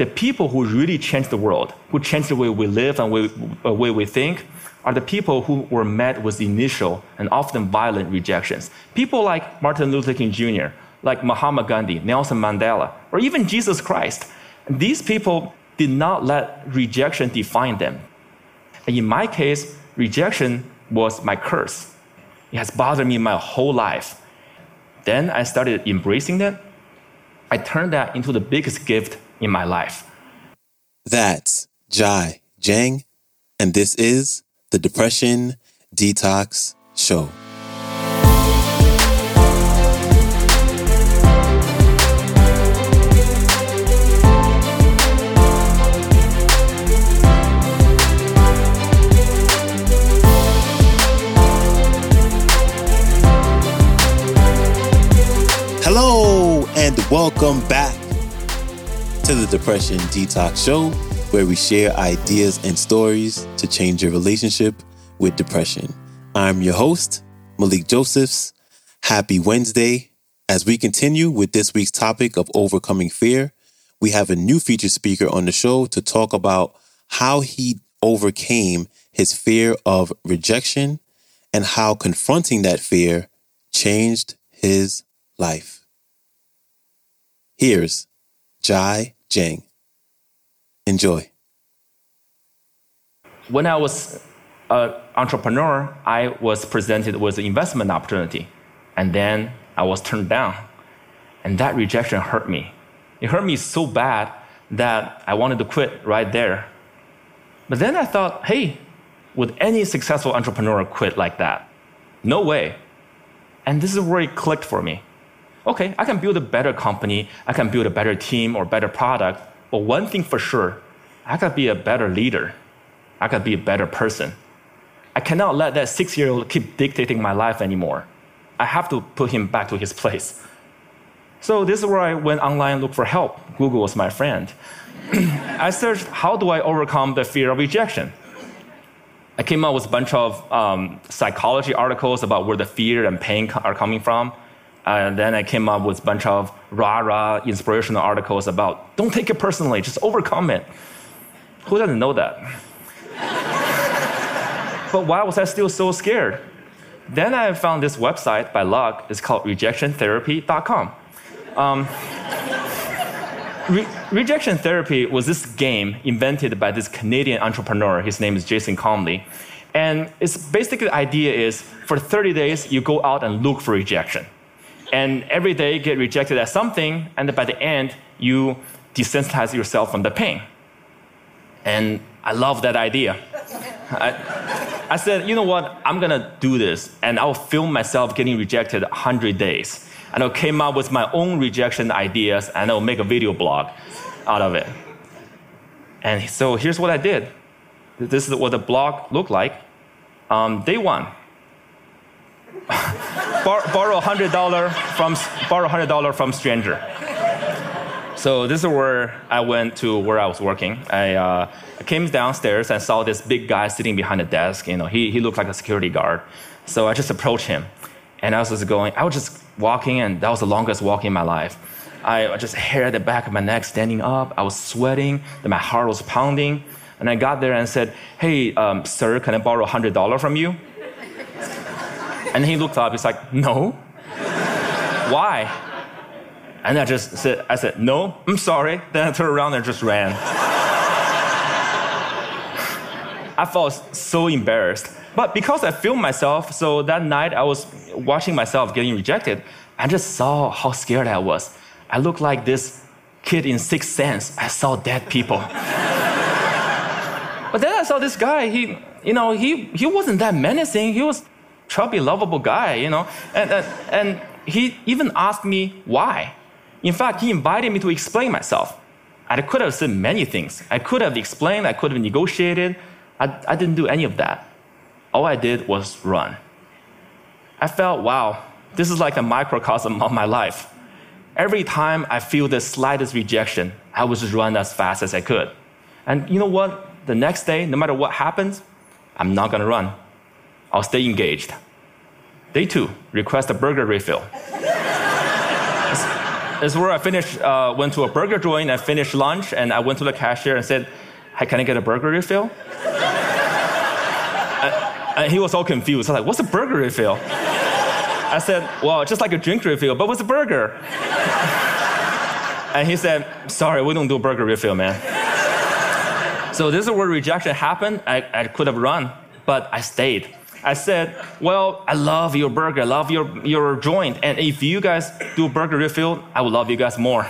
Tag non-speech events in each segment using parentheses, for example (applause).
the people who really changed the world, who changed the way we live and the uh, way we think, are the people who were met with initial and often violent rejections. People like Martin Luther King Jr., like Mahatma Gandhi, Nelson Mandela, or even Jesus Christ. These people did not let rejection define them. And in my case, rejection was my curse. It has bothered me my whole life. Then I started embracing it. I turned that into the biggest gift in my life. That's Jia Jiang, and this is the Depression Detox Show. Hello, and welcome back to the Depression Detox Show where we share ideas and stories to change your relationship with depression. I'm your host, Malik Josephs. Happy Wednesday. As we continue with this week's topic of overcoming fear, we have a new featured speaker on the show to talk about how he overcame his fear of rejection and how confronting that fear changed his life. Here's Jia Jiang. Enjoy. When I was an entrepreneur, I was presented with an investment opportunity, and then I was turned down. And that rejection hurt me. It hurt me so bad that I wanted to quit right there. But then I thought, hey, would any successful entrepreneur quit like that? No way. And this is where it clicked for me. Okay, I can build a better company, I can build a better team or better product, but one thing for sure, I could be a better leader. I could be a better person. I cannot let that six year old keep dictating my life anymore. I have to put him back to his place. So this is where I went online and looked for help. Google was my friend. (clears throat) I searched, how do I overcome the fear of rejection? I came up with a bunch of um, psychology articles about where the fear and pain are coming from. And then I came up with a bunch of rah rah inspirational articles about don't take it personally, just overcome it. Who doesn't know that? (laughs) but why was I still so scared? Then I found this website by luck. It's called rejectiontherapy.com. Um, (laughs) Re- rejection therapy was this game invented by this Canadian entrepreneur. His name is Jason Comely. And it's basically the idea is for 30 days, you go out and look for rejection and every day get rejected at something, and by the end, you desensitize yourself from the pain. And I love that idea. I, I, said, you know what, I'm gonna do this, and I'll film myself getting rejected 100 days. And I came up with my own rejection ideas, and I'll make a video blog out of it. And so here's what I did. This is what the blog looked like. Um, day one, (laughs) Borrow $100 from, borrow $100 from stranger. So this is where I went to where I was working. I, uh, came downstairs and saw this big guy sitting behind the desk. You know, he, he looked like a security guard. So I just approached him. And I was just going, I was just walking, and that was the longest walk in my life. I just hair at the back of my neck standing up. I was sweating, my heart was pounding. And I got there and said, Hey, um, sir, can I borrow $100 from you? And he looked up, he's like, no. Why? And I just said, I said, no, I'm sorry. Then I turned around and just ran. I felt so embarrassed. But because I filmed myself, so that night I was watching myself getting rejected, I just saw how scared I was. I looked like this kid in Sixth Sense. I saw dead people. but then I saw this guy, he, you know, he, he wasn't that menacing. He was chubby, lovable guy, you know. And, and, and he even asked me why. In fact, he invited me to explain myself. I could have said many things. I could have explained, I could have negotiated. I, I didn't do any of that. All I did was run. I felt, wow, this is like a microcosm of my life. Every time I feel the slightest rejection, I would just run as fast as I could. And you know what? The next day, no matter what happens, I'm not gonna run. I'll stay engaged. Day two, request a burger refill. this is where I finished, uh, went to a burger joint, I finished lunch, and I went to the cashier and said, hey, can I get a burger refill? (laughs) and, and he was all confused. I was like, what's a burger refill? I said, well, just like a drink refill, but what's a burger? (laughs) and he said, sorry, we don't do burger refill, man. so this is where rejection happened. I, I could have run, but I stayed. I said, Well, I love your burger, I love your, your joint. And if you guys do burger refill, I would love you guys more.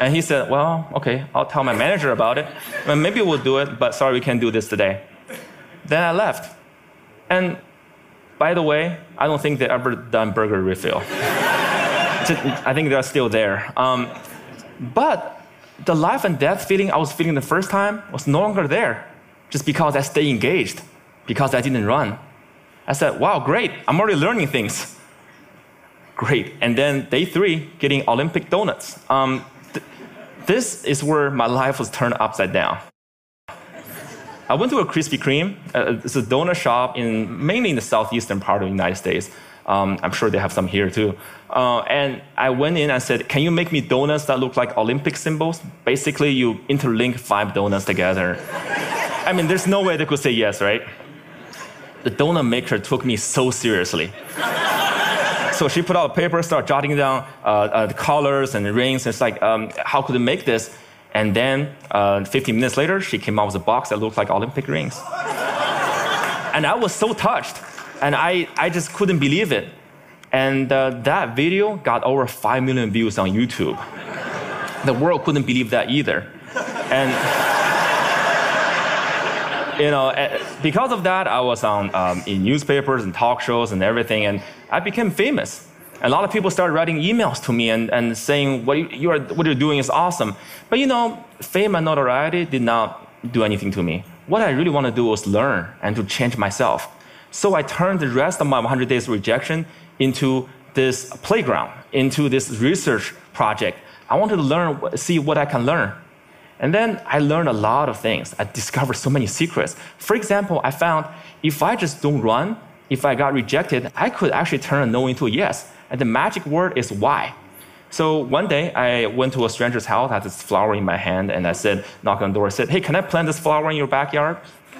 and he said, Well, okay, I'll tell my manager about it. Well, maybe we'll do it, but sorry, we can't do this today. Then I left. And by the way, I don't think they ever done burger refill. I think they're still there. Um, but the life and death feeling I was feeling the first time was no longer there, just because I stayed engaged because I didn't run. I said, wow, great, I'm already learning things. Great. And then day three, getting Olympic donuts. Um, th- this is where my life was turned upside down. I went to a Krispy Kreme. Uh, it's a donut shop in mainly in the southeastern part of the United States. Um, I'm sure they have some here too. Uh, and I went in and said, "Can you make me donuts that look like Olympic symbols?" Basically, you interlink five donuts together. (laughs) I mean, there's no way they could say yes, right? The donut maker took me so seriously. so she put out a paper, started jotting down uh, uh, the colors and the rings. It's like, um, how could I make this? And then uh, 15 minutes later, she came out with a box that looked like Olympic rings. and I was so touched. And I, I just couldn't believe it. And uh, that video got over 5 million views on YouTube. The world couldn't believe that either. And you know, because of that, I was on um, in newspapers and talk shows and everything, and I became famous. A lot of people started writing emails to me and, and saying, what, you are, what you're doing is awesome. But you know, fame and notoriety did not do anything to me. What I really want to do was learn and to change myself. So I turned the rest of my 100 days rejection into this playground, into this research project. I wanted to learn, see what I can learn. And then I learned a lot of things. I discovered so many secrets. For example, I found if I just don't run, if I got rejected, I could actually turn a no into a yes. And the magic word is why. So one day I went to a stranger's house, I had this flower in my hand, and I said, knock on the door, I said, hey, can I plant this flower in your backyard? (laughs)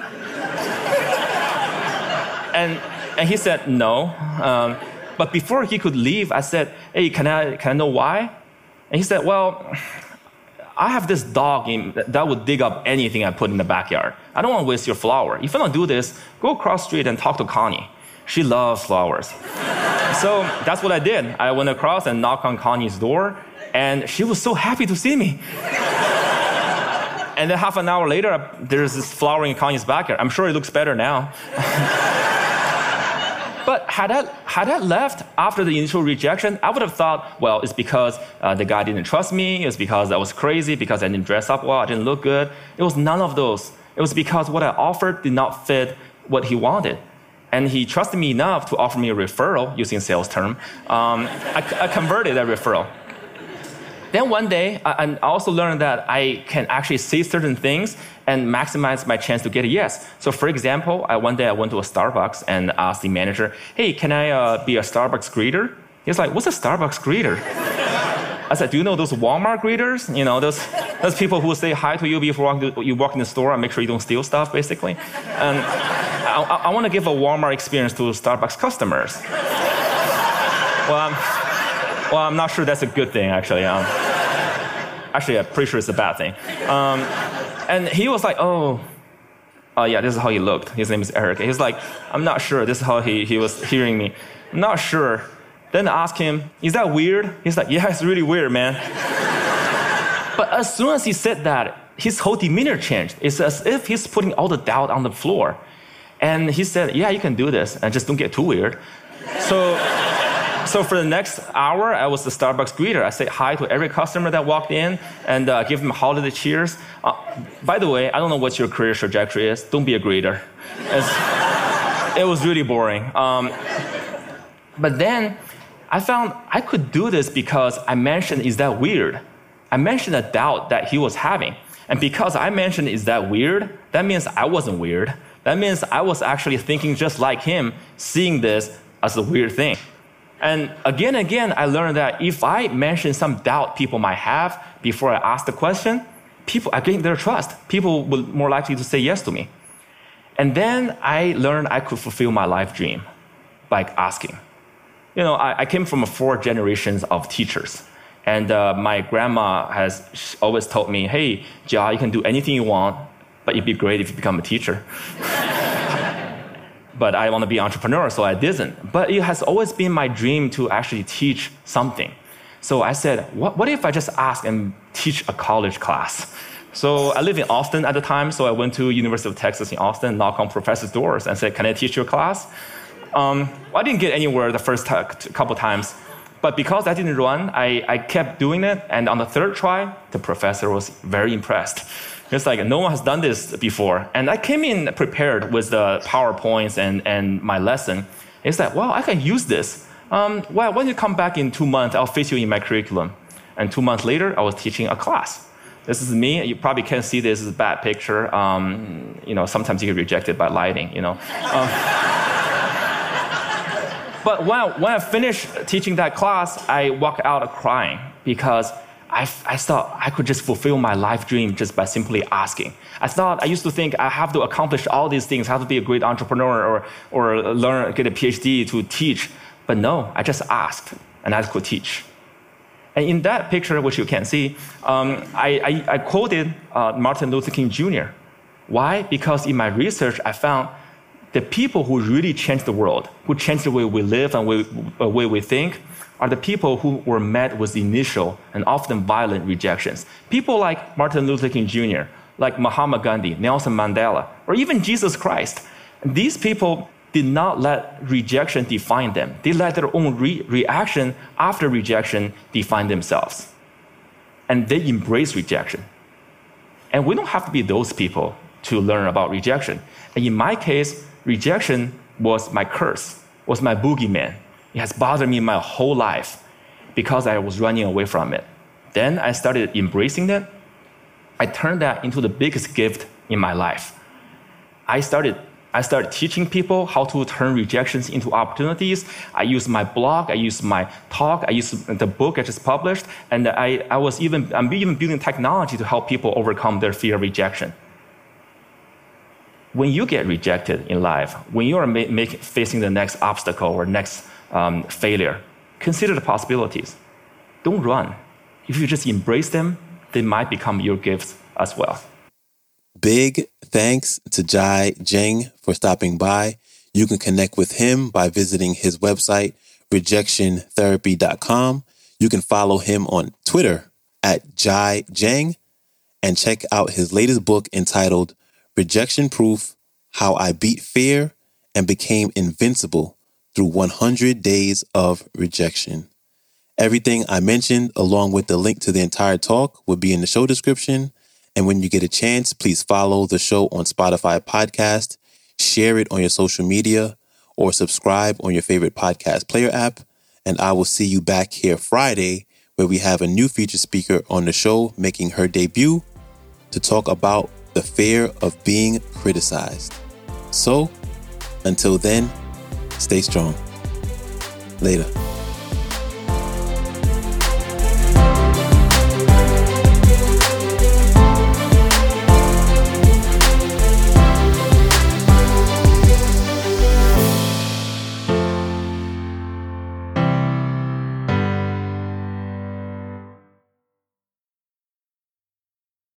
and, and he said, no. Um, but before he could leave, I said, hey, can I, can I know why? And he said, well, I have this dog in, that would dig up anything I put in the backyard. I don't want to waste your flower. If you don't do this, go across street and talk to Connie. She loves flowers. (laughs) so that's what I did. I went across and knocked on Connie's door, and she was so happy to see me. (laughs) and then half an hour later, there's this flower in Connie's backyard. I'm sure it looks better now. (laughs) But had I, had I left after the initial rejection, I would have thought, well, it's because uh, the guy didn't trust me, it's because I was crazy, because I didn't dress up well, I didn't look good. It was none of those. It was because what I offered did not fit what he wanted. And he trusted me enough to offer me a referral, using sales term. Um, I, I converted that referral. Then one day, I, also learned that I can actually see certain things and maximize my chance to get a yes. So, for example, I, one day I went to a Starbucks and asked the manager, "Hey, can I uh, be a Starbucks greeter?" He's like, "What's a Starbucks greeter?" (laughs) I said, "Do you know those Walmart greeters? You know those those people who say hi to you before you walk in the store and make sure you don't steal stuff, basically." And I, I want to give a Walmart experience to Starbucks customers. (laughs) well. Well, I'm not sure that's a good thing, actually. Um, actually, I'm pretty sure it's a bad thing. Um, and he was like, oh, oh, yeah, this is how he looked. His name is Eric. He's like, I'm not sure. This is how he, he was hearing me. I'm not sure. Then I asked him, is that weird? He's like, yeah, it's really weird, man. but as soon as he said that, his whole demeanor changed. It's as if he's putting all the doubt on the floor. And he said, yeah, you can do this, and just don't get too weird. So so for the next hour, I was the Starbucks greeter. I say hi to every customer that walked in and uh, give them holiday cheers. Uh, by the way, I don't know what your career trajectory is. Don't be a greeter. It was really boring. Um, but then I found I could do this because I mentioned, is that weird? I mentioned a doubt that he was having. And because I mentioned, is that weird? That means I wasn't weird. That means I was actually thinking just like him, seeing this as a weird thing. And again and again, I learned that if I mention some doubt people might have before I ask the question, people, I gain their trust. People will more likely to say yes to me. And then I learned I could fulfill my life dream by asking. You know, I, I came from four generations of teachers. And uh, my grandma has always told me, hey, Jia, you can do anything you want, but it'd be great if you become a teacher. (laughs) but I want to be an entrepreneur, so I didn't. But it has always been my dream to actually teach something. So I said, what, what if I just ask and teach a college class? So I lived in Austin at the time, so I went to University of Texas in Austin, knock on professors' doors, and said, "Can I teach your class?" Um, well, I didn't get anywhere the first t- couple times, but because I didn't run, I, I kept doing it. And on the third try, the professor was very impressed. It's like no one has done this before. And I came in prepared with the PowerPoints and, and my lesson. It's like, wow, I can use this. Um, well, when you come back in two months, I'll fit you in my curriculum. And two months later, I was teaching a class. This is me. You probably can't see this. Is a bad picture. Um, you know, sometimes you get rejected by lighting, you know. Um, (laughs) but when I, when I finished teaching that class, I walked out crying because I, I thought I could just fulfill my life dream just by simply asking. I thought I used to think I have to accomplish all these things, have to be a great entrepreneur or, or learn, get a PhD to teach. But no, I just asked and I could teach. And in that picture, which you can see, um, I, I, I, quoted uh, Martin Luther King Jr. Why? Because in my research, I found the people who really changed the world, who changed the way we live and the way we think, are the people who were met with initial and often violent rejections. People like Martin Luther King Jr., like Mahatma Gandhi, Nelson Mandela, or even Jesus Christ. These people did not let rejection define them. They let their own re- reaction after rejection define themselves. And they embrace rejection. And we don't have to be those people to learn about rejection. And in my case, rejection was my curse, was my boogeyman. It has bothered me my whole life because I was running away from it. Then I started embracing it. I turned that into the biggest gift in my life. I started I started teaching people how to turn rejections into opportunities. I use my blog, I use my talk, I use the book I just published, and I, I was even I'm even building technology to help people overcome their fear of rejection when you get rejected in life, when you are make, facing the next obstacle or next um, failure, consider the possibilities. Don't run. If you just embrace them, they might become your gifts as well. Big thanks to Jia Jiang for stopping by. You can connect with him by visiting his website, rejectiontherapy.com. You can follow him on Twitter at Jia Jiang and check out his latest book entitled Rejection Proof How I Beat Fear and Became Invincible Through 100 Days of Rejection. Everything I mentioned, along with the link to the entire talk, will be in the show description. And when you get a chance, please follow the show on Spotify Podcast, share it on your social media, or subscribe on your favorite podcast player app. And I will see you back here Friday, where we have a new featured speaker on the show making her debut to talk about the fear of being criticized. So, until then, stay strong. Later.